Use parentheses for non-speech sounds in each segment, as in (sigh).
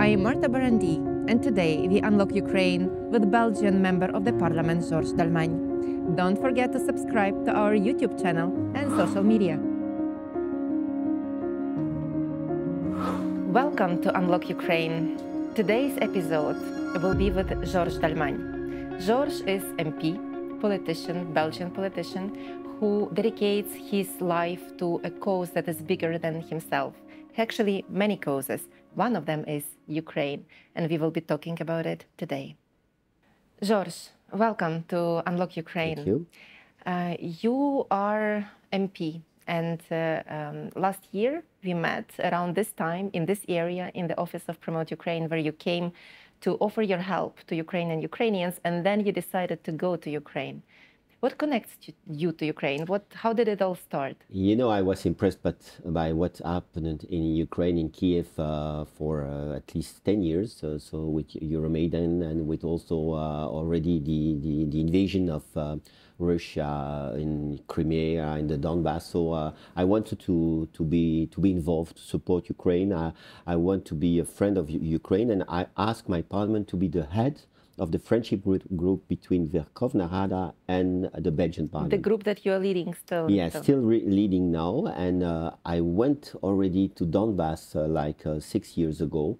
I am Marta Barandiy, and today we unlock Ukraine with Belgian Member of the Parliament Georges Dallemagne. Don't forget to subscribe to our YouTube channel and social media. Welcome to Unlock Ukraine. Today's episode will be with Georges Dallemagne. Georges is MP, politician, Belgian politician, who dedicates his life to a cause that is bigger than himself. Actually, many causes. One of them is Ukraine, and we will be talking about it today. George, welcome to Unlock Ukraine. Thank you. Uh, you are MP, and uh, um, last year we met around this time in this area in the office of Promote Ukraine, where you came to offer your help to Ukrainian Ukrainians, and then you decided to go to Ukraine. What connects you to Ukraine? What, how did it all start? You know, I was impressed but by what happened in Ukraine, in Kiev, uh, for uh, at least 10 years. Uh, so with Euromaidan and with also uh, already the, the, the, invasion of uh, Russia in Crimea, in the Donbass. So uh, I wanted to, to, be, to be involved, to support Ukraine. I, I want to be a friend of Ukraine. And I asked my parliament to be the head of the friendship group between Verkhovna Rada and the Belgian parliament. The group that you're leading still? Yeah, still leading now. And uh, I went already to Donbass uh, like uh, six years ago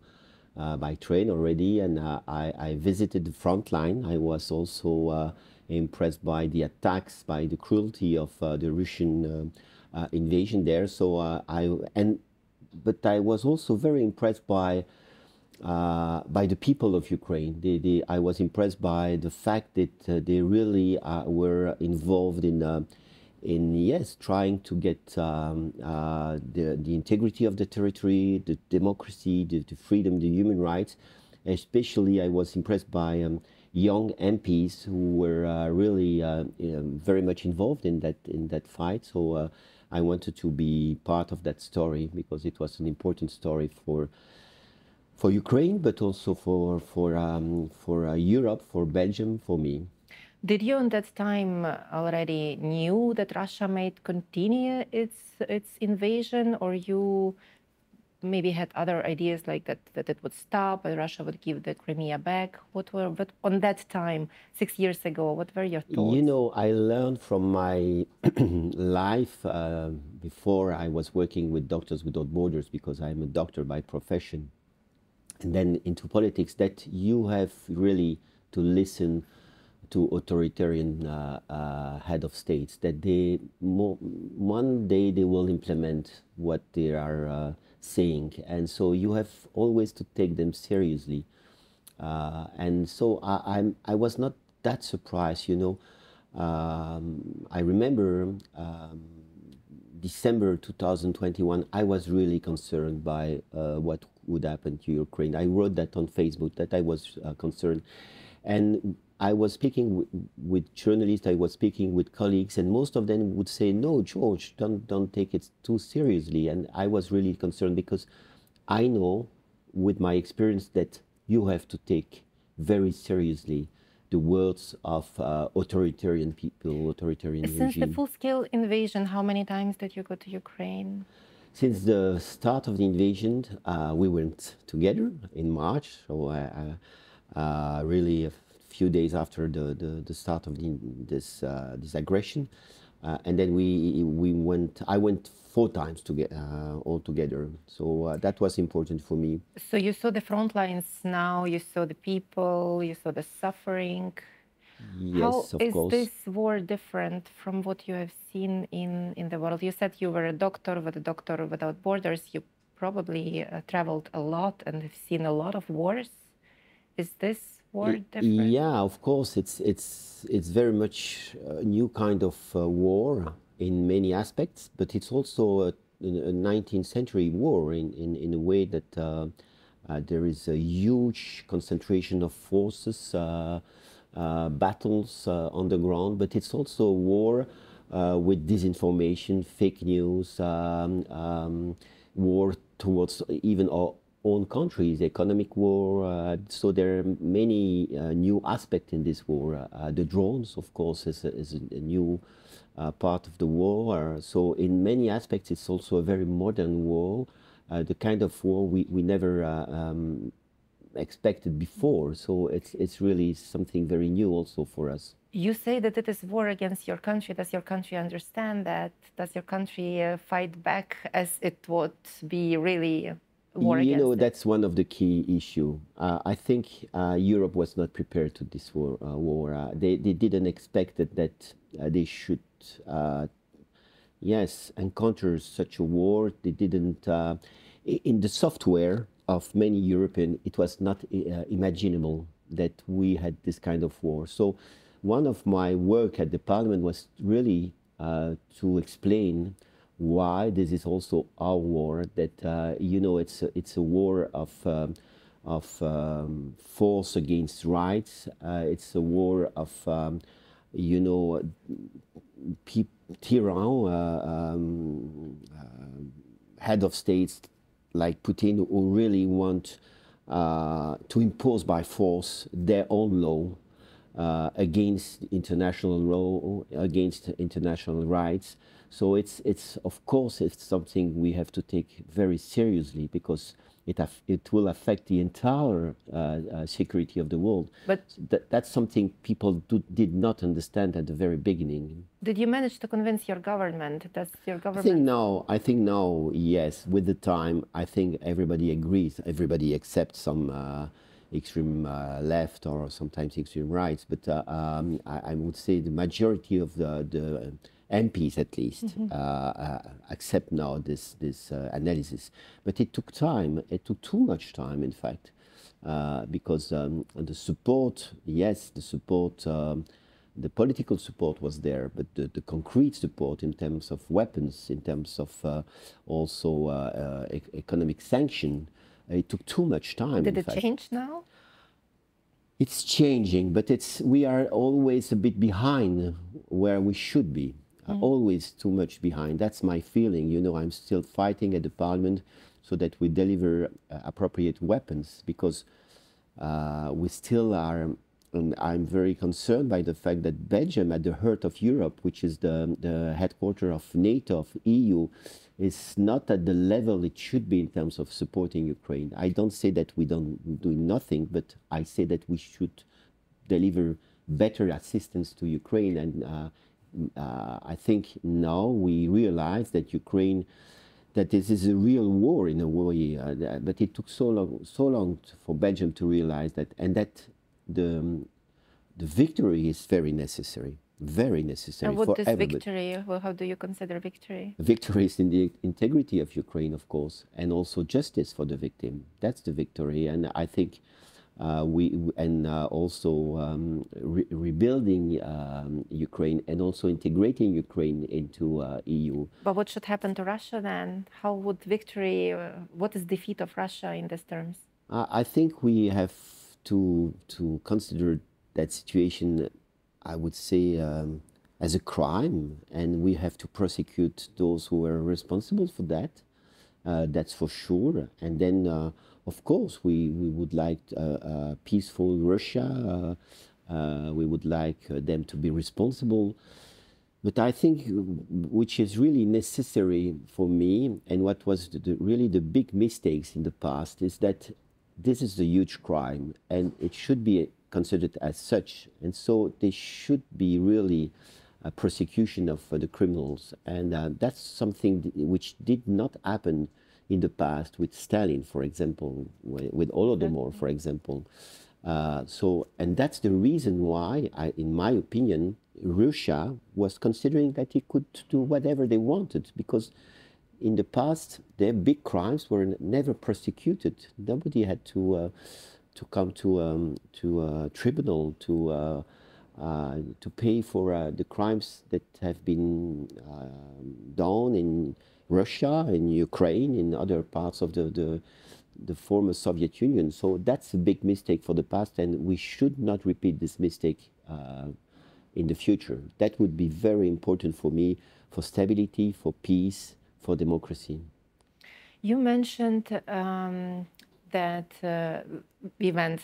uh, by train already, and uh, I, I, visited the front line. I was also uh, impressed by the attacks, by the cruelty of the Russian invasion there. So I and but I was also very impressed by uh, by the people of Ukraine. They, they, I was impressed by the fact that uh, they really uh, were involved in, uh, in yes, trying to get um, uh, the, the integrity of the territory, the democracy, the, the, freedom, the human rights. Especially, I was impressed by um, young MPs who were uh, really very much involved in that in that fight. So I wanted to be part of that story because it was an important story for for Ukraine, but also for for um, for uh, Europe, for Belgium, for me. Did you, in that time, already knew that Russia might continue its its invasion, or you maybe had other ideas like that that it would stop and Russia would give the Crimea back? What were but on that time, six years ago, what were your thoughts? You know, I learned from my (clears throat) life uh, before I was working with Doctors Without Borders because I'm a doctor by profession and then into politics that you have really to listen to authoritarian uh, uh, head of states that they one day they will implement what they are uh, saying. And so you have always to take them seriously. Uh, and so I, I'm, I was not that surprised you know. Um, I remember um, December 2021 I was really concerned by uh, what would happen to Ukraine. I wrote that on Facebook that I was uh, concerned. And I was speaking with journalists, I was speaking with colleagues, and most of them would say, "No, George, don't don't take it too seriously." And I was really concerned because I know, with my experience, that you have to take very seriously the words of uh, authoritarian people, authoritarian Since regime. the full-scale invasion, how many times did you go to Ukraine? Since the start of the invasion, uh, we went together in March, so uh, uh, really a few days after the, the, the start of the, this, uh, this aggression. Uh, and then we, we went, I went four times to get, uh, all together. So that was important for me. So you saw the front lines now, you saw the people, you saw the suffering. Yes, How of is course. this war different from what you have seen in, in the world? You said you were a doctor with a Doctor Without Borders. You probably uh, traveled a lot and have seen a lot of wars. Is this war different? Yeah, of course. It's it's it's very much a new kind of uh, war in many aspects, but it's also a, a 19th century war in, in, in a way that uh, uh, there is a huge concentration of forces. Uh, battles uh, on the ground, but it's also a war uh, with disinformation, fake news, um, um, war towards even our own countries, economic war. Uh, so there are many uh, new aspects in this war. Uh, the drones, of course, is a, is a new part of the war. so in many aspects, it's also a very modern war. the kind of war we, we never um, expected before. So it's it's really something very new also for us. You say that it is war against your country. Does your country understand that? Does your country uh, fight back as it would be really war you against know it? that's one of the key issue. Uh, I think uh, Europe was not prepared to this war. Uh, war. Uh, they they didn't expect that, that uh, they should uh, yes encounter such a war. They didn't uh, in the software of many European. It was not uh, imaginable that we had this kind of war. So one of my work at the parliament was really uh, to explain why this is also our war. That uh, you know, it's a, it's a war of um, of um, force against rights. Uh, it's a war of um, you know, tyrann, uh, um, uh, head of states like Putin who really want uh, to impose by force their own law uh, against international law, against international rights. So it's it's of course it's something we have to take very seriously because it it will affect the entire uh, uh, security of the world. But Th- that's something people do, did not understand at the very beginning. did you manage to convince your government? Does your government? I think now, I think now, yes. With the time, I think everybody agrees. Everybody accepts some uh, extreme uh, left or sometimes extreme rights. But uh, um, I, I would say the majority of the, the MPs, at least, uh, uh, accept now this this uh, analysis. But it took time. It took too much time, in fact, uh, because um, the support, yes, the support. Um, the political support was there, but the, the concrete support in terms of weapons, in terms of uh, also uh, uh, e- economic sanction, it took too much time. Did it fact. change now? It's changing, but it's we are always a bit behind where we should be. Uh, always too much behind. That's my feeling. You know, I'm still fighting at the parliament so that we deliver uh, appropriate weapons because uh, we still are. And I'm very concerned by the fact that Belgium, at the heart of Europe, which is the, the headquarters of NATO, of EU, is not at the level it should be in terms of supporting Ukraine. I don't say that we don't do nothing, but I say that we should deliver better assistance to Ukraine. And uh, uh, I think now we realize that Ukraine, that this is a real war in a way. Uh, but it took so long, so long for Belgium to realize that, and that the the victory is very necessary, very necessary And what is victory? Well, how do you consider victory? Victory is in the integrity of Ukraine, of course, and also justice for the victim. That's the victory, and I think uh, we and uh, also um, re- rebuilding um, Ukraine and also integrating Ukraine into uh, EU. But what should happen to Russia then? How would victory? Uh, what is defeat of Russia in these terms? Uh, I think we have to to consider that situation. I would say um, as a crime, and we have to prosecute those who are responsible for that. Uh, that's for sure. And then, uh, of course, we we would like uh, uh, peaceful Russia. We would like them to be responsible. But I think, which is really necessary for me, and what was the, really the big mistakes in the past, is that this is a huge crime, and it should be considered as such. And so there should be really a prosecution of uh, the criminals, and uh, that's something th- which did not happen in the past with Stalin, for example, wi- with Holodomor, for example. Uh, so, and that's the reason why, I, in my opinion, Russia was considering that it could do whatever they wanted because in the past their big crimes were never prosecuted. Nobody had to uh, to come to um, to a tribunal to uh, uh, to pay for uh, the crimes that have been um done in Russia, in Ukraine, in other parts of the, the the former Soviet Union. So that's a big mistake for the past, and we should not repeat this mistake uh, in the future. That would be very important for me, for stability, for peace, for democracy. You mentioned um, that uh, we went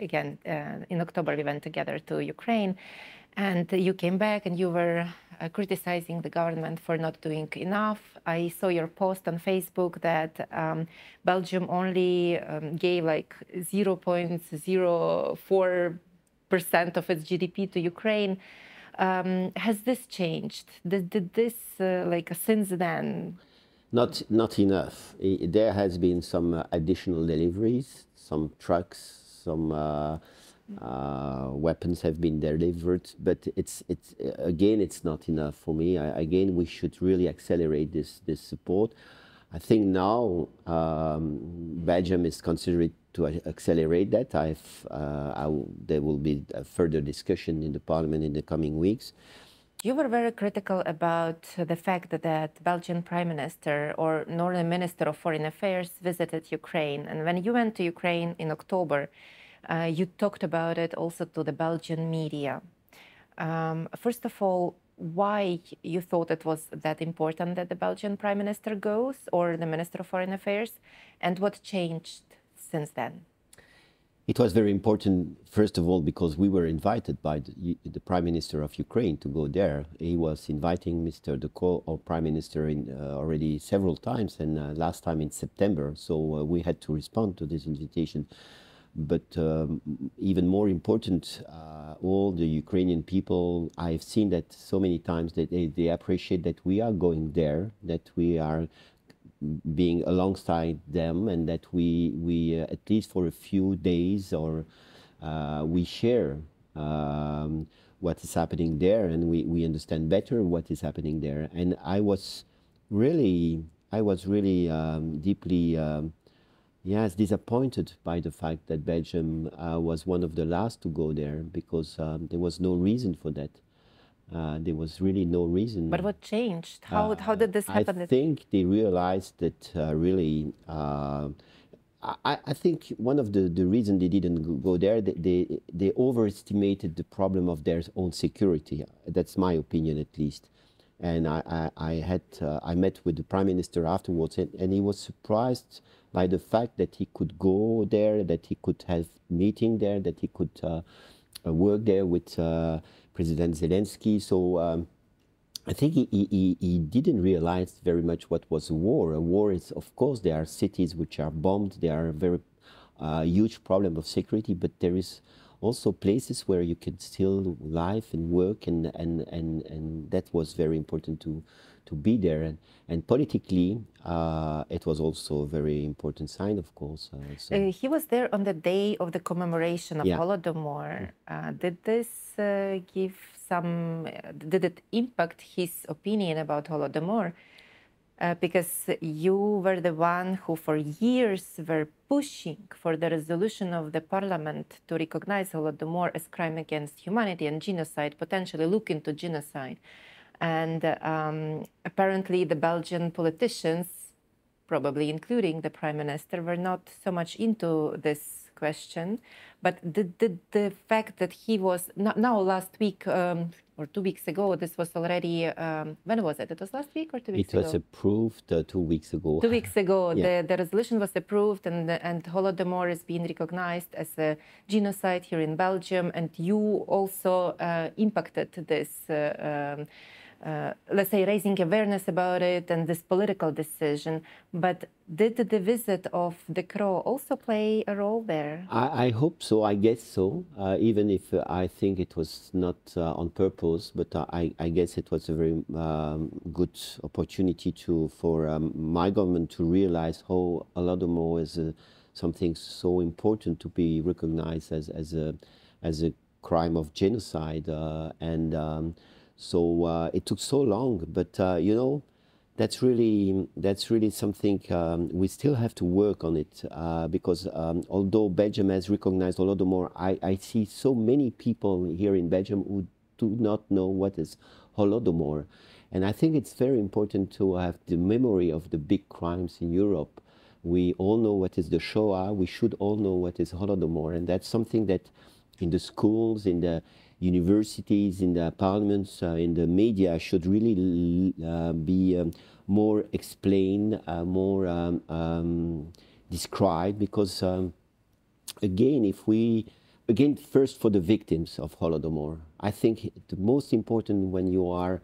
again uh, in October. We went together to Ukraine, and you came back, and you were uh, criticizing the government for not doing enough. I saw your post on Facebook that um, Belgium only um, gave like 0.04 percent of its GDP to Ukraine. Um, has this changed? Did, did this uh, like since then? Not not enough. There has been some uh, additional deliveries, some trucks, some. Uh, uh, weapons have been delivered, but it's it's again it's not enough for me. I, again, we should really accelerate this this support. I think now um, Belgium is considering to accelerate that. I've uh, there will be a further discussion in the parliament in the coming weeks. You were very critical about the fact that Belgian Prime Minister or Northern Minister of Foreign Affairs visited Ukraine, and when you went to Ukraine in October uh, you talked about it also to the Belgian media. Um, first of all, why you thought it was that important that the Belgian Prime Minister goes or the Minister of Foreign Affairs, and what changed since then? It was very important, first of all, because we were invited by the, the Prime Minister of Ukraine to go there. He was inviting Mr. De Croo, our Prime Minister, in, uh, already several times, and uh, last time in September. So uh, we had to respond to this invitation. But um, even more important, uh, all the Ukrainian people, I've seen that so many times that they, they appreciate that we are going there, that we are being alongside them, and that we, we uh, at least for a few days, or uh, we share um, what is happening there, and we, we understand better what is happening there. And I was really, I was really um, deeply. Um, Yes, disappointed by the fact that Belgium uh, was one of the last to go there because um, there was no reason for that. Uh, there was really no reason. But what changed? How, uh, how did this happen? I think they realized that uh, really. Uh, I, I, think one of the, the reasons they didn't go there, they, they, they overestimated the problem of their own security. That's my opinion, at least. And I, I, I had uh, I met with the prime minister afterwards, and, and he was surprised by the fact that he could go there, that he could have meeting there, that he could uh, uh work there with uh, President Zelensky. So um, I think he, he, he didn't realize very much what was a war. A war is, of course, there are cities which are bombed. There are a very uh, huge problem of security, but there is also places where you can still live and work, and, and, and, and that was very important to, to be there. And, and politically, uh, it was also a very important sign, of course. Uh, so. uh, he was there on the day of the commemoration of yeah. Holodomor. Uh, did this give some, did it impact his opinion about Holodomor? Uh, because you were the one who for years were pushing for the resolution of the parliament to recognize Holodomor as crime against humanity and genocide, potentially look into genocide. And um, apparently, the Belgian politicians, probably including the prime minister, were not so much into this question. But the, the, the fact that he was not, now last week um, or two weeks ago, this was already um, when was it? It was last week or two weeks ago. It was ago? approved uh, two weeks ago. Two weeks ago, (laughs) yeah. the, the resolution was approved, and and Holodomor is being recognized as a genocide here in Belgium, and you also uh, impacted this. Uh, um, uh, let's say, raising awareness about it and this political decision. But did the visit of De Croo also play a role there? I, I hope so. I guess so. Uh, even if uh, I think it was not uh, on purpose, but I, I, guess it was a very um, good opportunity to for um, my government to realize how Holodomor is something so important to be recognized as as a as a crime of genocide and. Um, so uh, it took so long, but uh, you know, that's really that's really something um, we still have to work on it uh, because um, although Belgium has recognized Holodomor, I, I see so many people here in Belgium who do not know what is Holodomor, and I think it's very important to have the memory of the big crimes in Europe. We all know what is the Shoah. We should all know what is Holodomor, and that's something that in the schools, in the universities, in the parliaments, uh, in the media should really uh, be um, more explained, uh, more um, um, described, because um, again, if we, again, first for the victims of Holodomor, I think the most important when you are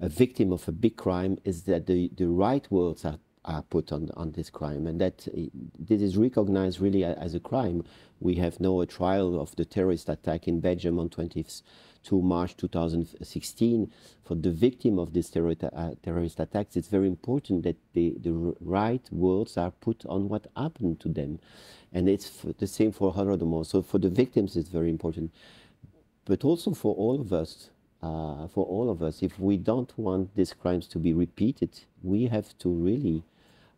a victim of a big crime is that the, the right words are, are put on, on this crime and that uh, this is recognized really as a crime. We have now a trial of the terrorist attack in Belgium on 22 March 2016. For the victim of this terror, uh, terrorist attacks, it's very important that the, the right words are put on what happened to them. And it's the same for Holodomor. So for the victims, it's very important. But also for all of us, uh, for all of us. If we don't want these crimes to be repeated, we have to really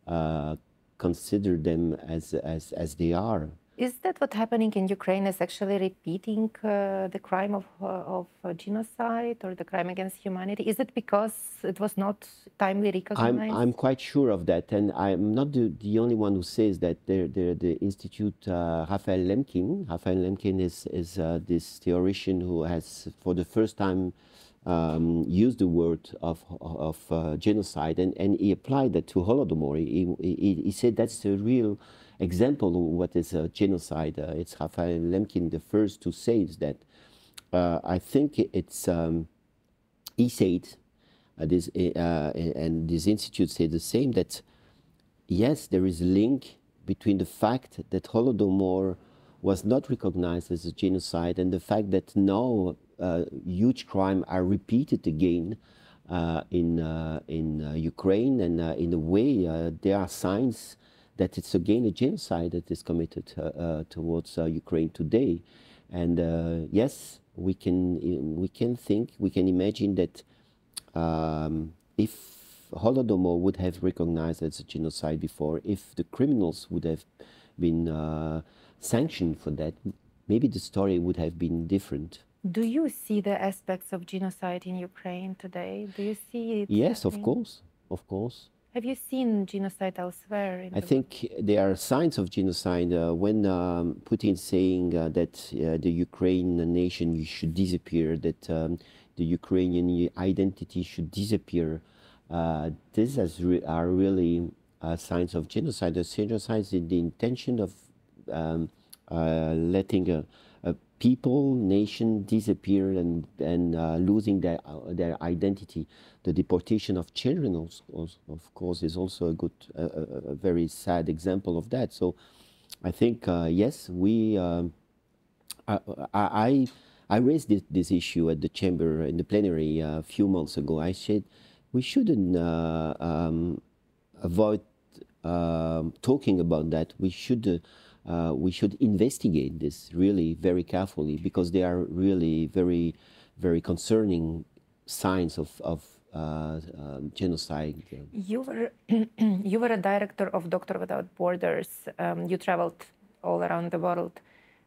uh, consider them as, as, as they are. Is that what happening in Ukraine is actually repeating uh, the crime of, uh, of genocide or the crime against humanity? Is it because it was not timely recognized? I'm, I'm quite sure of that. And I'm not the, the only one who says that. The, the, the Institute, uh, Raphael Lemkin, Raphael Lemkin is, is uh, this theoretician who has, for the first time, um, used the word of, of uh, genocide and, and he applied that to Holodomor. He, he, he said that's the real example of what is a genocide. Uh, it's Raphael Lemkin, the first to say that. Uh, I think it's, um, he said, uh, this, uh, and this institute said the same, that yes, there is a link between the fact that Holodomor was not recognized as a genocide and the fact that now uh, huge crimes are repeated again uh, in, in Ukraine and in a way there are signs that it's again a genocide that is committed uh, uh, towards uh, Ukraine today. And yes, we can we can think we can imagine that um, if Holodomor would have recognized as a genocide before, if the criminals would have been uh, sanctioned for that, maybe the story would have been different. Do you see the aspects of genocide in Ukraine today? Do you see it? Yes, happening? of course, of course. Have you seen genocide elsewhere? I think world? there are signs of genocide. Uh, when um, Putin saying uh, that uh, the Ukrainian nation should disappear, that um, the Ukrainian identity should disappear, uh, these re are really uh, signs of genocide. The genocide is the intention of um, uh, letting people, nation disappear and, and losing their, their identity the deportation of children, also, of course, is also a good, a, a, very sad example of that. So I think, uh, yes, we, um, I, I, I, raised this, this, issue at the chamber in the plenary uh, a few months ago. I said we shouldn't uh, um, avoid um, talking about that. We should. Uh, we should investigate this really very carefully because they are really very, very concerning signs of, of uh, um, genocide. You were (clears throat) you were a director of Doctor Without Borders. Um, you traveled all around the world.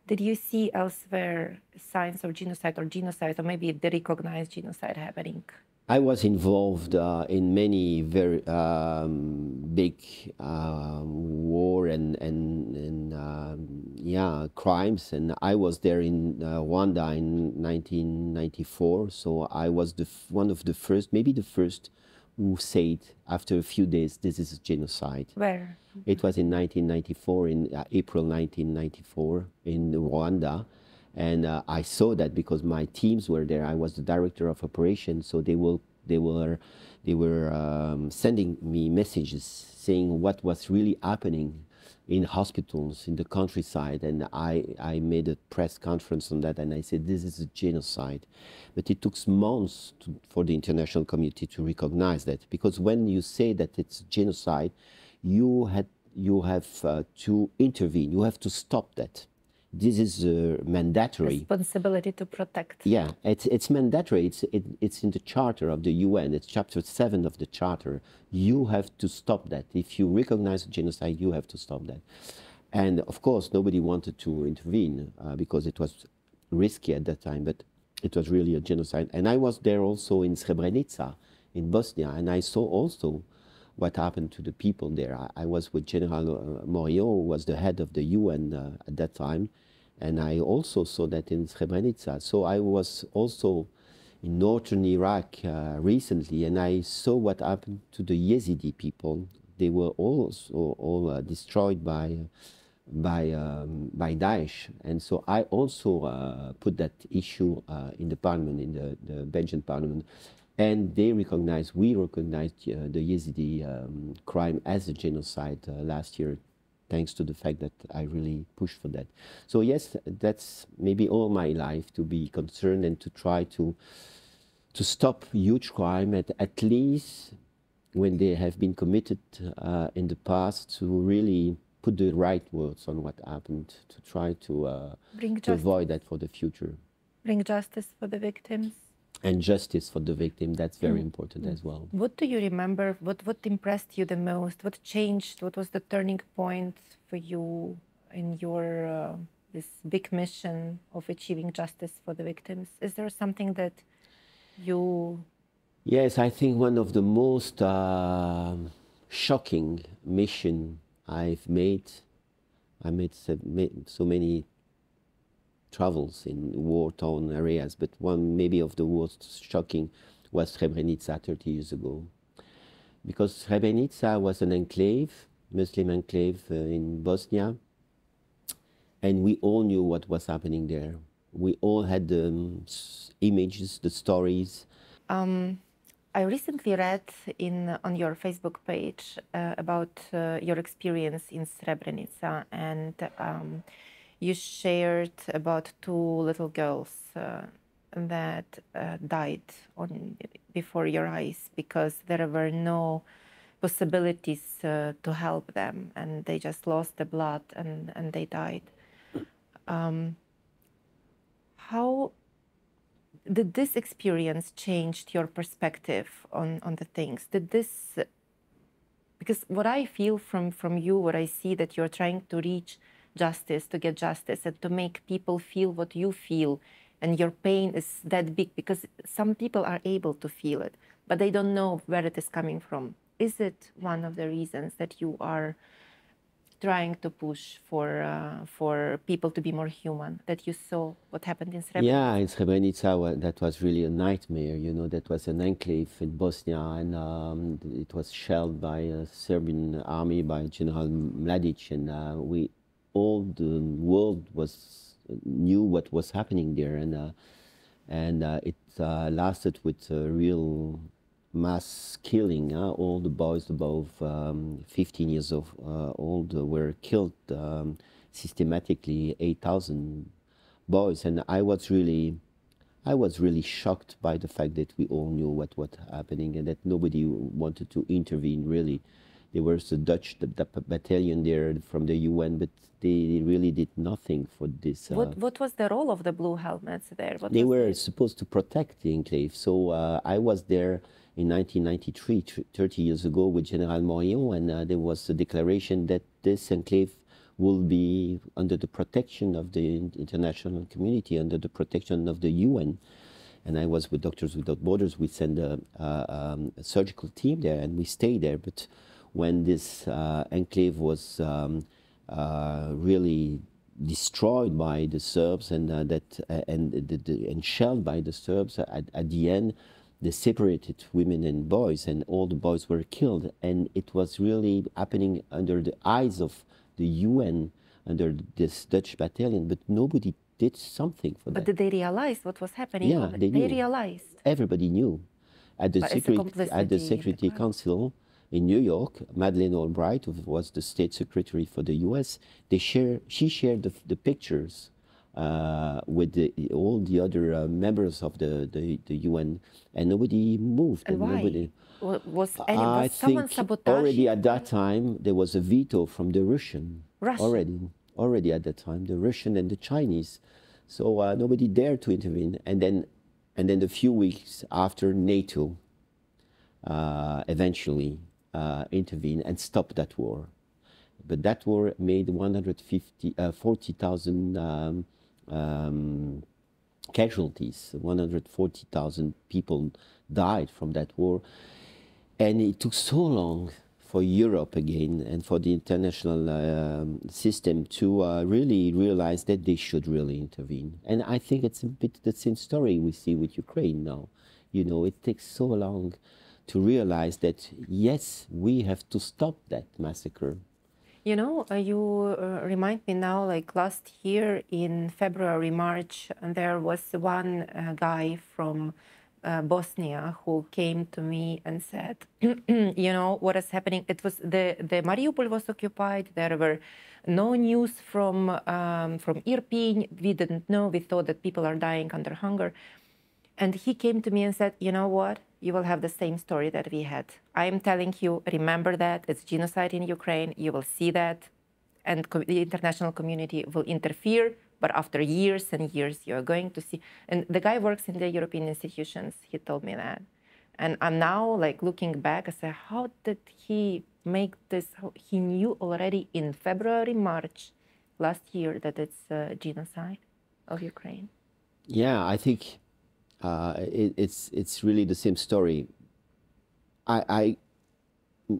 Did you see elsewhere signs of genocide or genocide, or maybe the recognized genocide happening? I was involved uh, in many very um, big uh, war and and, and uh, yeah crimes, and I was there in uh, Rwanda in 1994. So I was the one of the first, maybe the first, who said after a few days, "This is a genocide." Where? It was in 1994, in uh, April 1994, in Rwanda and uh, I saw that because my teams were there. I was the director of operations, so they will they were they were um, sending me messages saying what was really happening in hospitals in the countryside and I, I made a press conference on that and I said this is a genocide. But it took months to, for the international community to recognize that because when you say that it's genocide you had you have uh, to intervene. You have to stop that this is uh, mandatory. Responsibility to protect. Yeah, it's, it's mandatory. It's, it, it's in the charter of the UN. It's chapter 7 of the charter. You have to stop that. If you recognize genocide, you have to stop that. And of course, nobody wanted to intervene uh, because it was risky at that time, but it was really a genocide. And I was there also in Srebrenica, in Bosnia, and I saw also what happened to the people there. I, I was with General uh, Morillon, who was the head of the UN uh, at that time, and I also saw that in Srebrenica. So I was also in northern Iraq uh, recently, and I saw what happened to the Yazidi people. They were also all uh, destroyed by by um, by Daesh, and so I also uh, put that issue uh, in the parliament, in the, the Belgian parliament, and they recognized, we recognized uh, the Yazidi um, crime as a genocide uh, last year, thanks to the fact that I really pushed for that. So yes, that's maybe all my life to be concerned and to try to to stop huge crime at at least when they have been committed uh, in the past to really put the right words on what happened to try to, uh, to avoid that for the future. Bring justice for the victims and justice for the victim that's very mm. important as well. What do you remember? What what impressed you the most? What changed? What was the turning point for you in your uh, this big mission of achieving justice for the victims? Is there something that you yes i think one of the most uh, shocking mission i've made i made so many travels in war-torn areas, but one maybe of the most shocking was Srebrenica 30 years ago. Because Srebrenica was an enclave, Muslim enclave uh, in Bosnia, and we all knew what was happening there. We all had the um, images, the stories. Um, I recently read in on your Facebook page uh, about uh, your experience in Srebrenica, and um, you shared about two little girls uh, that uh, died on before your eyes because there were no possibilities uh, to help them and they just lost the blood and, and they died. Um, how did this experience changed your perspective on, on the things? Did this, because what I feel from, from you, what I see that you're trying to reach justice, to get justice, and to make people feel what you feel. And your pain is that big because some people are able to feel it, but they don't know where it is coming from. Is it one of the reasons that you are trying to push for uh, for people to be more human? That you saw what happened in Srebrenica. Yeah, in Srebrenica, that was really a nightmare. You know, that was an enclave in Bosnia, and um, it was shelled by a Serbian army by General Mladic, and uh, we all the world was knew what was happening there, and uh, and uh, it uh, lasted with a real mass killing. all the boys above um, 15 years of uh, old were killed um, systematically. 8,000 boys, and I was really. I was really shocked by the fact that we all knew what was happening and that nobody wanted to intervene really there was the Dutch the, the battalion there from the UN, but they really did nothing for this. Uh, what, what was the role of the blue helmets there? What they were supposed to protect the enclave. So uh, I was there in 1993, 30 years ago, with General Morillon, and uh, there was a declaration that this enclave will be under the protection of the international community, under the protection of the UN. And I was with Doctors Without Borders. We sent a, a, um, a surgical team there, and we stayed there. But when this uh, enclave was um, uh, really destroyed by the Serbs and uh, that and the, the, and shelled by the Serbs at, at the end they separated women and boys and all the boys were killed and it was really happening under the eyes of the UN under this Dutch battalion but nobody did something for but that. But did they realize what was happening? Yeah, they, they realized. Everybody knew. At the, security, at the Security Council, in New York, Madeleine Albright, who was the state secretary for the U.S., they share, she shared the, the pictures uh, with the, all the other uh, members of the, the, the, UN, and nobody moved. And, and why? Nobody, was, was I someone think sabotaging? already at that time there was a veto from the Russian. Russia. Already, already at that time, the Russian and the Chinese. So uh, nobody dared to intervene. And then, and then a few weeks after NATO, uh, eventually uh, intervene and stop that war. But that war made 140,000 uh, 40, um, um, casualties. 140,000 people died from that war. And it took so long for Europe again and for the international uh, system to uh, really realize that they should really intervene. And I think it's a bit the same story we see with Ukraine now. You know, it takes so long to realize that yes, we have to stop that massacre. You know, uh, you uh, remind me now, like last year in February, March, there was one uh, guy from uh, Bosnia who came to me and said, (clears throat) you know, what is happening? It was the, the Mariupol was occupied. There were no news from, um, from Irpin. We didn't know. We thought that people are dying under hunger. And he came to me and said, you know what? You will have the same story that we had. I'm telling you, remember that. It's genocide in Ukraine. You will see that. And the international community will interfere but after years and years, you're going to see. And the guy works in the European institutions. He told me that. And I'm now like looking back, I say, how did he make this? He knew already in February, March last year that it's a genocide of Ukraine. Yeah, I think uh, it, it's it's really the same story. I, I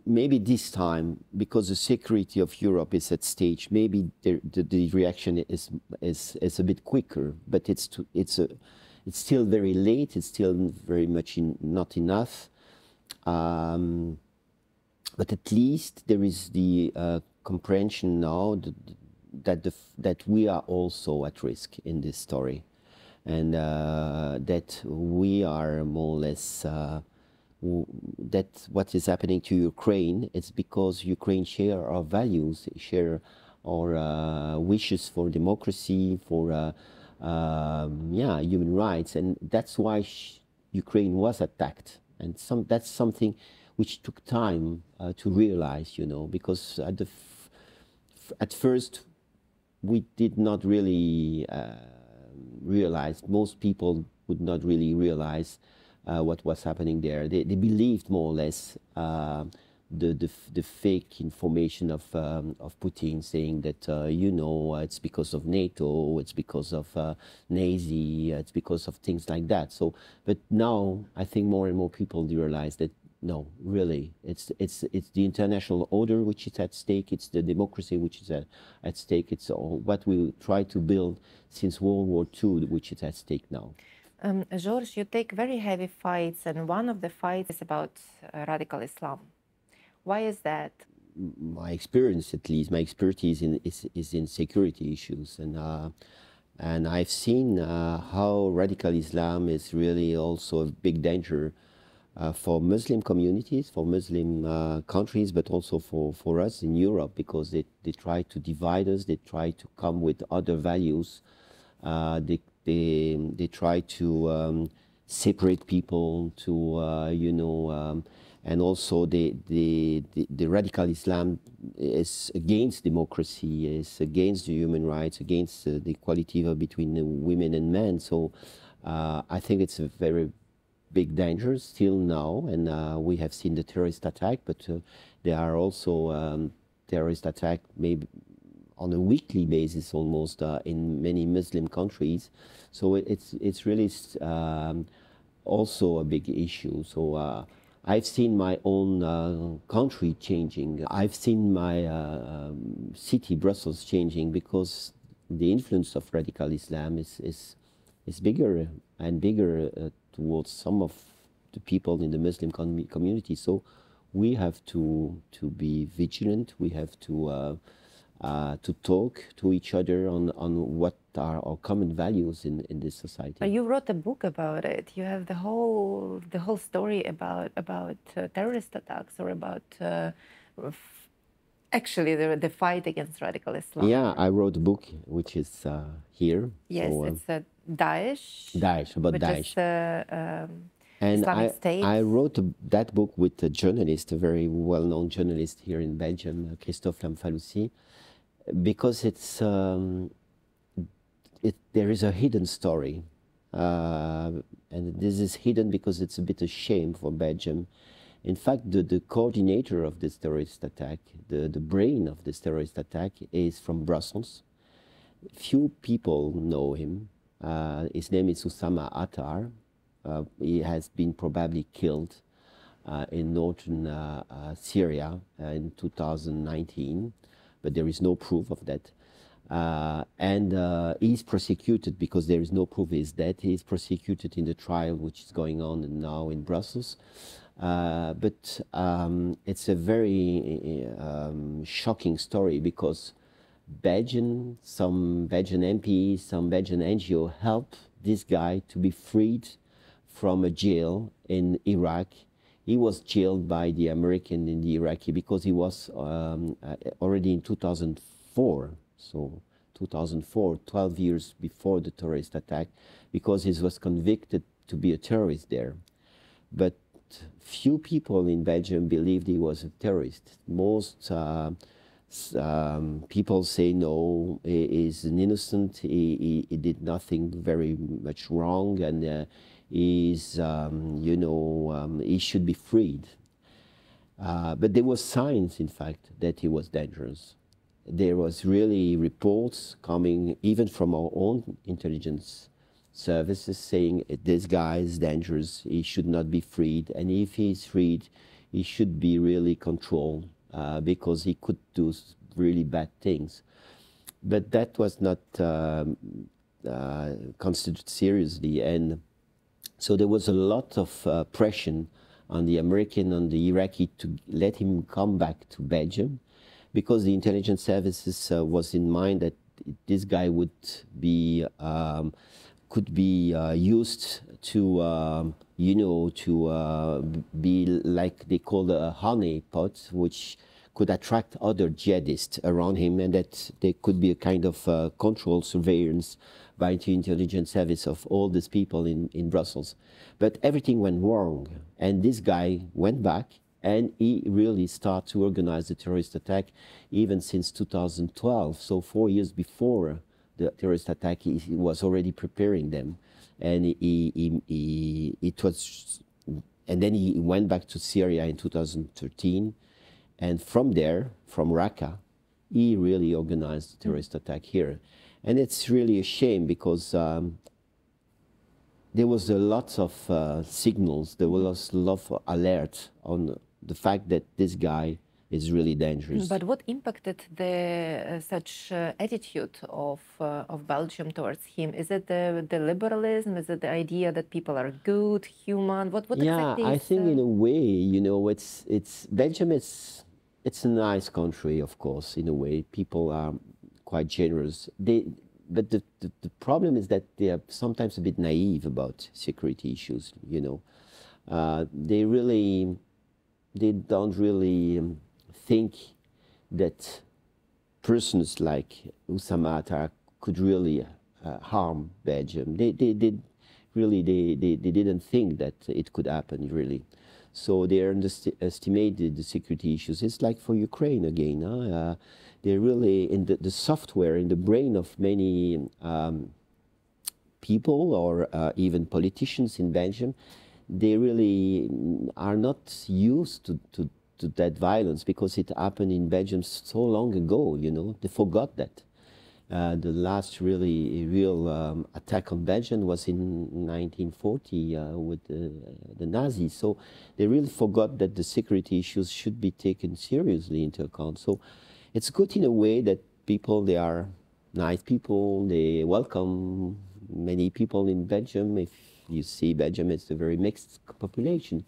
maybe this time, because the security of Europe is at stake, maybe the, the, the reaction is, is, is a bit quicker, but it's, it's, a, it's still very late, it's still very much in, not enough. Um, but at least there is the uh, comprehension now that, that, the, that we are also at risk in this story and uh, that we are more or less uh, that what is happening to Ukraine, it's because Ukraine share our values, share our uh, wishes for democracy, for uh, um, yeah human rights, and that's why Ukraine was attacked. And some that's something which took time uh, to realize, you know, because at the at first we did not really uh, realize. Most people would not really realize uh, what was happening there. They, they believed more or less uh, the, the, the fake information of um, of Putin saying that uh, you know it's because of NATO, it's because of uh, Nazi, it's because of things like that. So, but now I think more and more people realize that no, really, it's it's it's the international order which is at stake. It's the democracy which is at, at stake. It's all what we try to build since World War II, which is at stake now. Um, George, you take very heavy fights, and one of the fights is about uh, radical Islam. Why is that? My experience, at least, my expertise in, is, is in security issues, and uh, and I've seen uh, how radical Islam is really also a big danger uh, for Muslim communities, for Muslim uh, countries, but also for, for us in Europe, because they, they try to divide us, they try to come with other values. Uh, they they they try to um, separate people to uh, you know um, and also the, the, the, the, radical Islam is against democracy, is against the human rights, against uh, the equality between women and men. So I think it's a very big danger still now, and uh, we have seen the terrorist attack, but uh, there are also um, terrorist attack maybe on a weekly basis almost uh, in many Muslim countries. So it's it's really um, also a big issue. So uh, I've seen my own uh, country changing. I've seen my uh, um, city, Brussels, changing because the influence of radical Islam is is is bigger and bigger towards some of the people in the Muslim com community. So we have to to be vigilant. We have to uh, uh, to talk to each other on, on what are our common values in, in this society. You wrote a book about it. You have the whole the whole story about about uh, terrorist attacks or about uh, actually the, the fight against radical Islam. Yeah, I wrote a book which is uh, here. Yes, so, it's a Daesh. Daesh about Daesh. Is, um, and Islamic I, State. I wrote that book with a journalist, a very well-known journalist here in Belgium, Christophe Lamfalussy because it's um, it, there is a hidden story, uh, and this is hidden because it's a bit of shame for Belgium. In fact, the, the coordinator of this terrorist attack, the, the brain of this terrorist attack, is from Brussels. Few people know him. Uh, his name is Usama Attar. Uh, he has been probably killed uh, in northern uh, uh, Syria in 2019 but there is no proof of that. Uh, and uh, he's prosecuted because there is no proof he's dead. He's prosecuted in the trial which is going on now in Brussels. Uh, but um, it's a very um, shocking story because Belgian, some Belgian MPs, some Belgian NGO helped this guy to be freed from a jail in Iraq. He was jailed by the American in the Iraqi because he was um, uh, already in 2004, so 2004, 12 years before the terrorist attack, because he was convicted to be a terrorist there. But few people in Belgium believed he was a terrorist. Most uh, um, people say no, he is an innocent, he, he, he, did nothing very much wrong, and uh, he's, um, you know, um, he should be freed. Uh, but there was signs, in fact, that he was dangerous. There was really reports coming even from our own intelligence services saying this guy is dangerous, he should not be freed, and if he's freed, he should be really controlled uh, because he could do really bad things. But that was not um, uh, considered seriously, and so there was a lot of uh, pressure on the American and the Iraqi to let him come back to Belgium, because the intelligence services uh, was in mind that this guy would be um, could be uh, used to, um, you know, to uh, be like they call a honey pot, which could attract other jihadists around him, and that there could be a kind of uh, control surveillance by the intelligence service of all these people in, in Brussels. But everything went wrong, and this guy went back and he really started to organize the terrorist attack even since 2012, so four years before the terrorist attack, he, he was already preparing them, and he, he, he, it was, and then he went back to Syria in 2013, and from there, from Raqqa, he really organized the terrorist attack here, and it's really a shame because. Um, there was a lot of uh, signals, there was a lot of alert on the fact that this guy is really dangerous. But what impacted the uh, such uh, attitude of uh, of Belgium towards him? Is it the, the liberalism? Is it the idea that people are good, human? What what yeah, exactly? I think in a way, you know, it's it's Belgium is it's a nice country, of course, in a way. People are quite generous. They but the, the, the, problem is that they are sometimes a bit naive about security issues, you know. Uh, they really, they don't really um, think that persons like Atar could really uh, harm Belgium. They, they did really, they, they, they didn't think that it could happen, really. So they underestimated the security issues. It's like for Ukraine again. Huh? Uh, they're really in the, the software, in the brain of many um, people or uh, even politicians in Belgium. They really are not used to, to, to that violence because it happened in Belgium so long ago, you know, they forgot that. Uh, the last really real um, attack on Belgium was in 1940 uh, with the, the, Nazis. So they really forgot that the security issues should be taken seriously into account. So it's good in a way that people, they are nice people, they welcome many people in Belgium. If you see Belgium, it's a very mixed population.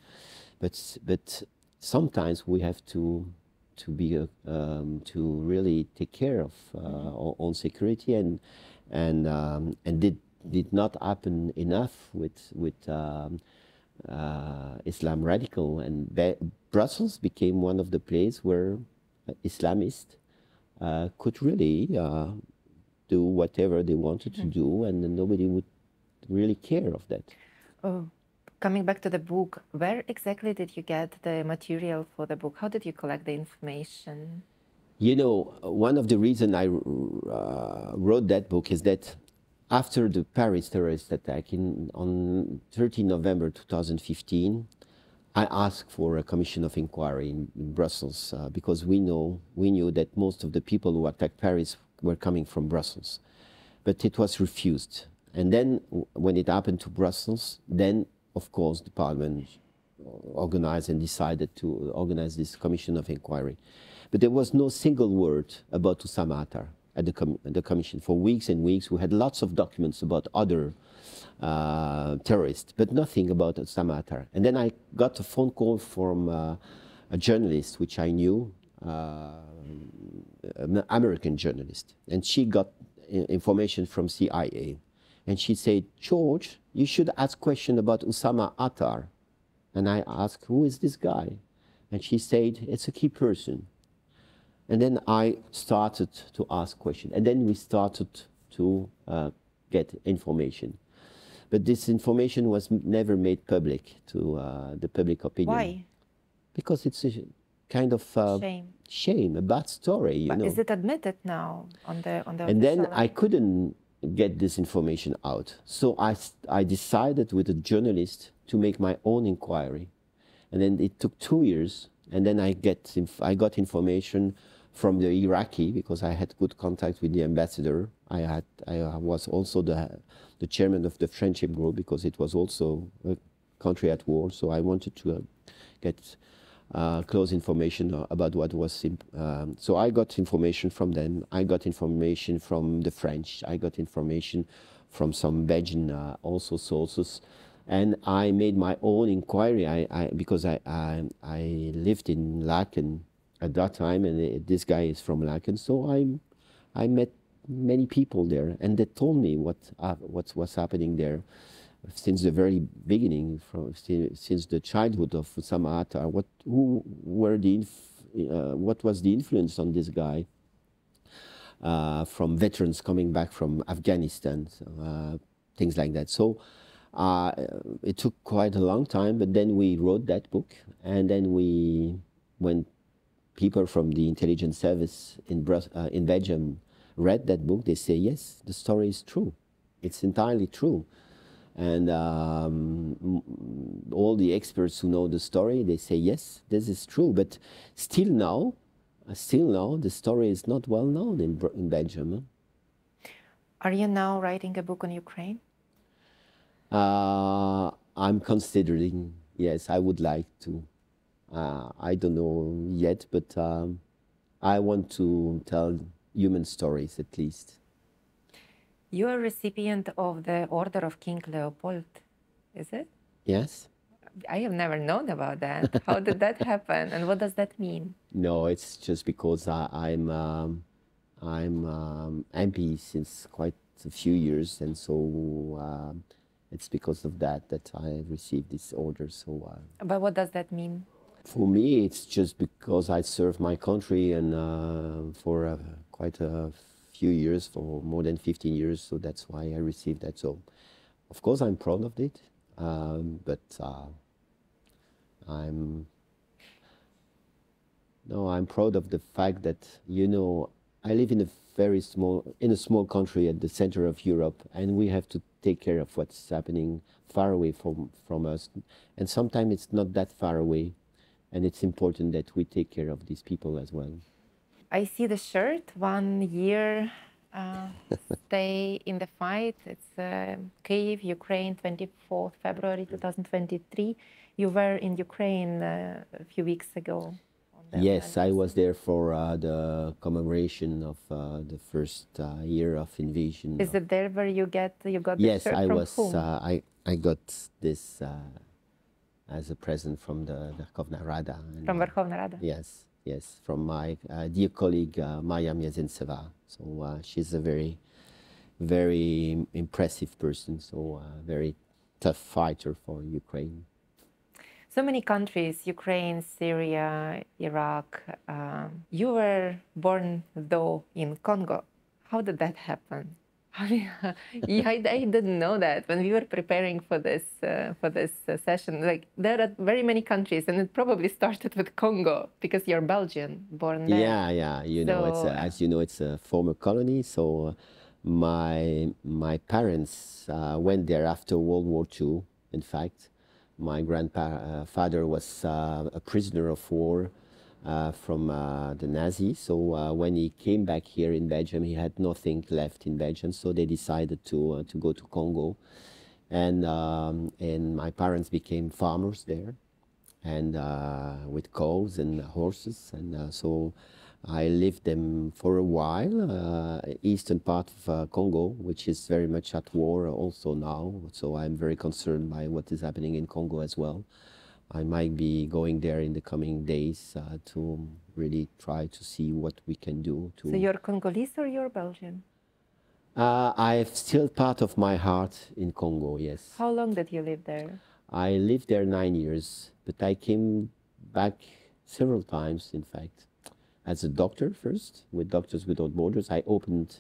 But, but sometimes we have to to be a, um, to really take care of uh, our own security and and um, and did did not happen enough with with um, uh, Islam radical. And Be Brussels became one of the places where Islamists uh, could really uh, do whatever they wanted to do and nobody would really care of that. Oh coming back to the book, where exactly did you get the material for the book? How did you collect the information? You know, one of the reasons I uh, wrote that book is that after the Paris terrorist attack in, on 13 November 2015, I asked for a commission of inquiry in, in Brussels uh, because we know we knew that most of the people who attacked Paris were coming from Brussels, but it was refused. And then when it happened to Brussels, then of course, the parliament organized and decided to organize this commission of inquiry. But there was no single word about Oussama Atar at the, com the commission. For weeks and weeks, we had lots of documents about other uh, terrorists, but nothing about Oussama Atar. And then I got a phone call from uh, a journalist, which I knew, uh, an American journalist, and she got information from CIA And she said, George, you should ask question about Oussama Atar. And I asked, who is this guy? And she said, it's a key person. And then I started to ask questions. And then we started to uh, get information. But this information was never made public to uh, the public opinion. Why? Because it's a kind of uh, Shame. shame, a bad story, you But know. is it admitted now on the on the and then I couldn't get this information out. So I, I decided with a journalist to make my own inquiry. And then it took two years. And then I, get I got information from the Iraqi because I had good contact with the ambassador. I, had, I was also the, the chairman of the friendship group because it was also a country at war. So I wanted to uh, get uh, close information about what was. Um, so I got information from them. I got information from the French. I got information from some Belgian uh, also sources, and I made my own inquiry. I, I because I, I I lived in Laeken at that time, and uh, this guy is from Laeken, so I I met many people there, and they told me what uh, what was happening there since the very beginning, from since the childhood of Oussama Atar. What who were the uh, what was the influence on this guy uh, from veterans coming back from Afghanistan, uh, things like that. So. Uh, it took quite a long time, but then we wrote that book, and then we, when people from the intelligence service in, Brus- uh, in Belgium read that book, they say, yes, the story is true. It's entirely true. And um, all the experts who know the story, they say, yes, this is true. But still now, uh, still now, the story is not well known in, in Belgium. Are you now writing a book on Ukraine? Uh, I'm considering, yes, I would like to. Uh, I don't know yet, but um, I want to tell human stories at least. You are a recipient of the Order of King Leopold, is it? Yes? I have never known about that. How did that (laughs) happen, and what does that mean? No, it's just because I, I'm um, I'm um, MP since quite a few years, and so um, it's because of that that I received this order. So uh, But what does that mean? for me, it's just because I served my country and uh, for uh, quite a few years, for more than 15 years. So that's why I received that. So, of course, I'm proud of it, um, but uh, I'm no, I'm proud of the fact that you know I live in a very small in a small country at the center of Europe, and we have to take care of what's happening far away from from us, and sometimes it's not that far away, and it's important that we take care of these people as well. I see the shirt, one year uh, (laughs) stay in the fight. It's uh, Kyiv, Ukraine, 24th February 2023. You were in Ukraine uh, a few weeks ago. Yes, I was there for uh, the commemoration of uh, the first uh, year of invasion. Is it there where you get you got the yes, shirt I was. Uh, I I got this uh, as a present from the Verkhovna Rada. and, from Verkhovna Rada. Yes, yes, from my uh, dear colleague uh, Maya Mezentseva. So uh, she's a very, very impressive person. So uh, very tough fighter for Ukraine. So many countries Ukraine, Syria, Iraq. Um, you were born, though, in Congo. How did that happen? (laughs) I, mean, (laughs) yeah, I, I didn't know that when we were preparing for this uh, for this uh, session. Like there are very many countries, and it probably (laughs) started with Congo because you're Belgian, born there. Yeah, yeah. You know, it's a, as you know, it's a former colony. So uh, my my parents uh, went there after World War II. In fact, my grandfather uh, father was uh, a prisoner of war uh, from uh, the Nazis. So uh, when he came back here in Belgium, he had nothing left in Belgium. So they decided to uh, to go to Congo, and um, and my parents became farmers there and uh, with cows and horses. And uh, so I lived them for a while, uh, eastern part of uh, Congo, which is very much at war also now. So I'm very concerned by what is happening in Congo as well. I might be going there in the coming days uh, to really try to see what we can do to. So you're Congolese or you're Belgian? Uh, I've still part of my heart in Congo, yes. How long did you live there? I lived there nine years, but I came back several times, in fact, as a doctor first, with Doctors Without Borders. I opened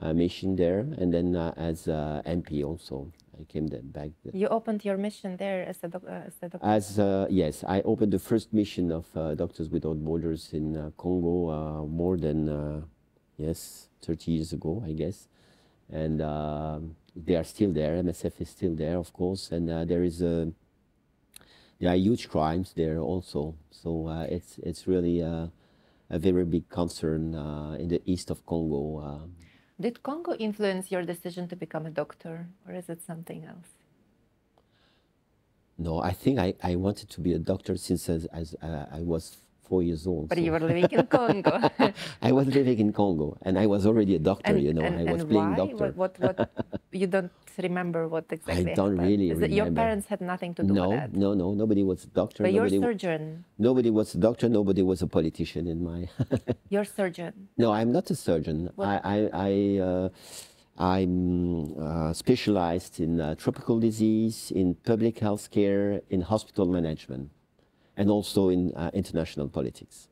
a mission there, and then uh, as uh, MP also. I came back. There. You opened your mission there as a, doc- uh, as a doctor? As uh, yes, I opened the first mission of uh, Doctors Without Borders in uh, Congo uh, more than uh, yes, 30 years ago, I guess, and um they are still there. MSF is still there, of course, and uh, there is a there are huge crimes there also. So uh, it's it's really uh, a very big concern uh, in the east of Congo. Did Congo influence your decision to become a doctor, or is it something else? no, I think I, I wanted to be a doctor since as, as uh, I was four years old. But so- you were living in (laughs) Congo. I was living in Congo, and I was already a doctor. and, you know, and, I was playing why? doctor. What, what, what, (laughs) you don't remember what exactly I don't happened? really Is it- Your parents had nothing to do no, with that. no, no. Nobody was a doctor. But you're nobody, surgeon. nobody was a doctor. Nobody was a politician in my. (laughs) You're surgeon. no, I'm not a surgeon. What- I, I, I uh, I'm uh, specialized in uh, tropical disease, in public health care, in hospital management, and also in uh, international politics.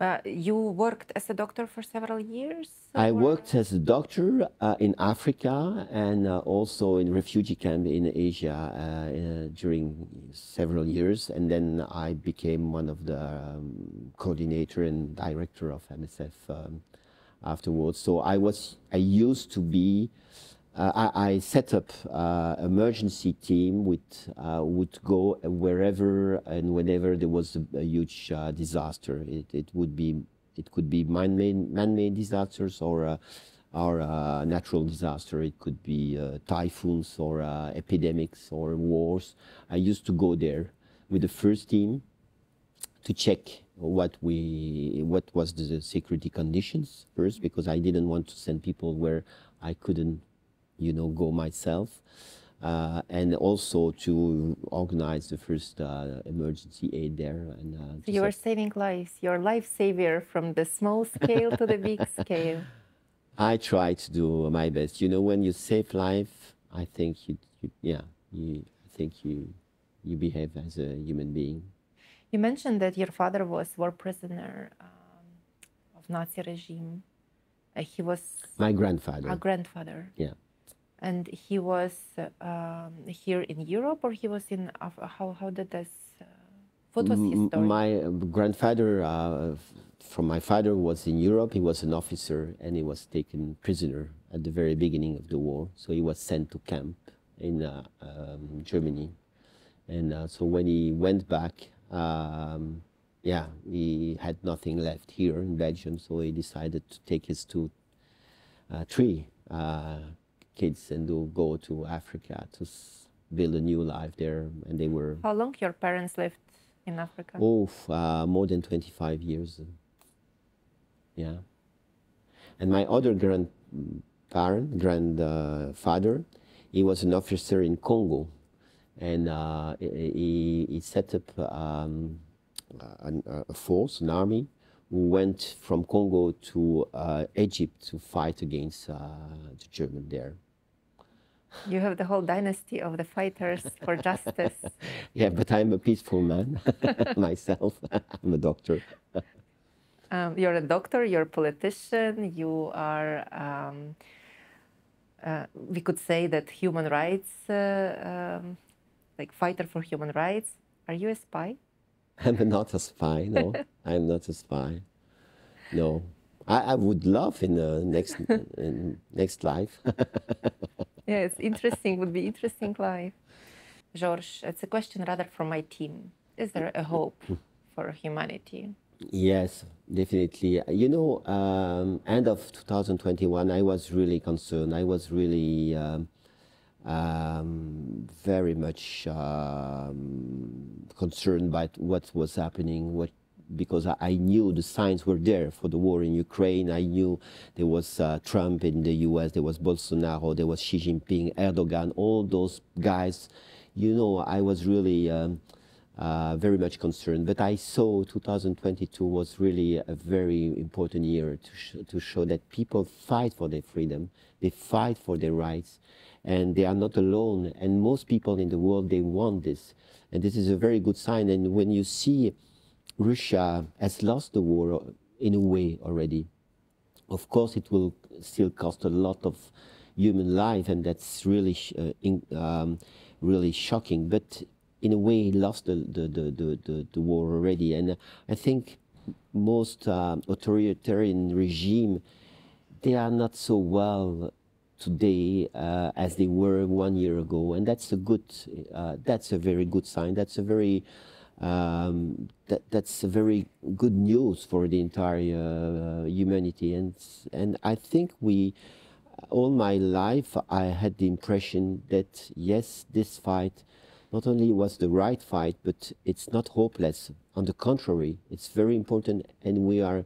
Uh, you worked as a doctor for several years? I or- worked as a doctor uh, in Africa and uh, also in refugee camp in Asia uh, uh, during several years, and then I became one of the um, coordinator and director of MSF um, afterwards. So I was I used to be. Uh, I, I set up uh, emergency team which uh, would go wherever and whenever there was a, a huge disaster. It, it would be it could be man-made man-made disasters or or uh, natural disaster. It could be uh, typhoons or uh, epidemics or wars. I used to go there with the first team to check what we what was the security conditions first because I didn't want to send people where I couldn't you know go myself uh, and also to organize the first uh, emergency aid there and uh, So you are saving lives. You're life savior from the small scale to the big (laughs) scale. I try to do my best you know when you save life I think you, you yeah you I think you you behave as a human being You mentioned that your father was war prisoner um, of Nazi regime. Uh, he was my grandfather a grandfather, yeah and he was um, here in Europe, or he was in Af- how how did this? Uh, what was his story? My uh, grandfather, uh, from my father, was in Europe. He was an officer and he was taken prisoner at the very beginning of the war. So he was sent to camp in uh, um, Germany. And uh, so when he went back, um, yeah, he had nothing left here in Belgium. So he decided to take his two, uh, three uh, kids and to go to Africa to s- build a new life there. And they were how long your parents lived in Africa? Oh, uh, more than 25 years. Yeah. And my other grandparent, grandfather, he was an officer in Congo. And uh, he- he, set up um, an, a force, an army, went from Congo to uh, Egypt to fight against uh, the German there. You have the whole dynasty of the fighters for justice. (laughs) Yeah, but I'm a peaceful man (laughs) myself. (laughs) I'm a doctor. Um, you're a doctor, you're a politician, you are, um, uh, we could say that human rights, uh, um, like fighter for human rights. Are you a spy? (laughs) I'm not a spy. No, (laughs) I'm not a spy. No, I, I would love in the next in next life. (laughs) yes, interesting, would be interesting life. George, it's a question rather from my team. Is there a hope for humanity? yes, definitely. You know, um, end of 2021, I was really concerned. I was really um, um, very much um, concerned by what was happening. What because I, knew the signs were there for the war in Ukraine. I knew there was uh, Trump in the U.S., there was Bolsonaro, there was Xi Jinping, Erdogan, all those guys. You know, I was really um, uh, very much concerned. But I saw 2022 was really a very important year to, sh to show that people fight for their freedom, they fight for their rights, and they are not alone. And most people in the world, they want this. And this is a very good sign. And when you see Russia has lost the war in a way already, of course, it will still cost a lot of human life, and that's really, uh, in, um, really shocking. But in a way lost the, the, the, the, the war already. And I think most uh, authoritarian regime, they are not so well today uh, as they were one year ago. And that's a good, uh, that's a very good sign. That's a very, um, that, that's a very good news for the entire uh, humanity. And, and I think we, all my life, I had the impression that yes, this fight not only was the right fight, but it's not hopeless. On the contrary, it's very important, and we are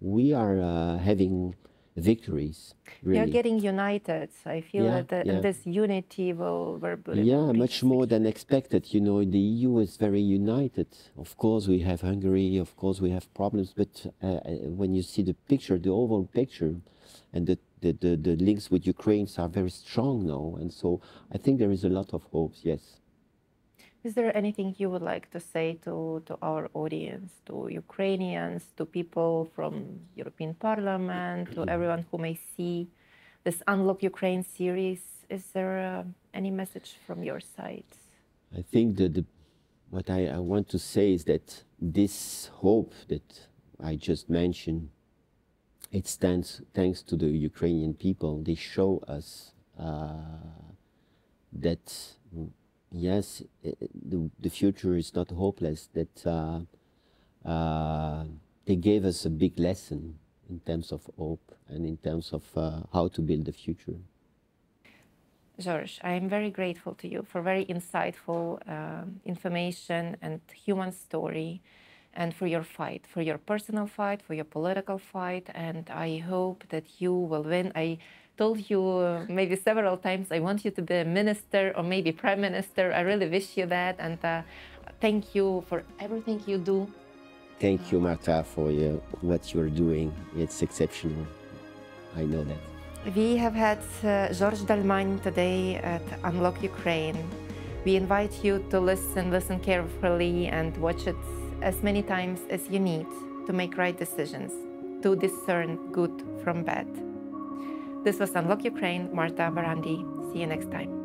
we are uh, having victories. Really. You're getting united. I feel yeah, that the, yeah. this unity will. will yeah, much more than expected. You know, the EU is very united. Of course, we have Hungary. Of course, we have problems. But uh, uh when you see the picture, the overall picture, and the, the, the, the links with Ukraine are very strong now. And so I think there is a lot of hopes. Yes. Is there anything you would like to say to, to our audience, to Ukrainians, to people from European Parliament, to everyone who may see this Unlock Ukraine series? Is there uh, any message from your side? I think that the, what I, I, want to say is that this hope that I just mentioned, it stands thanks to the Ukrainian people. They show us uh, that yes, the, the future is not hopeless, that uh, uh, they gave us a big lesson in terms of hope and in terms of uh, how to build the future. George, I am very grateful to you for very insightful uh, information and human story and for your fight, for your personal fight, for your political fight. And I hope that you will win. I told you uh, maybe several times I want you to be a minister or maybe prime minister. I really wish you that, and uh, thank you for everything you do. Thank you, Marta, for uh, what you're doing. It's exceptional. I know that. We have had uh, Georges Dallemagne today at Unlock Ukraine. We invite you to listen, listen carefully, and watch it as many times as you need to make right decisions, to discern good from bad. This was Unlock Ukraine, Marta Barandiy. See you next time.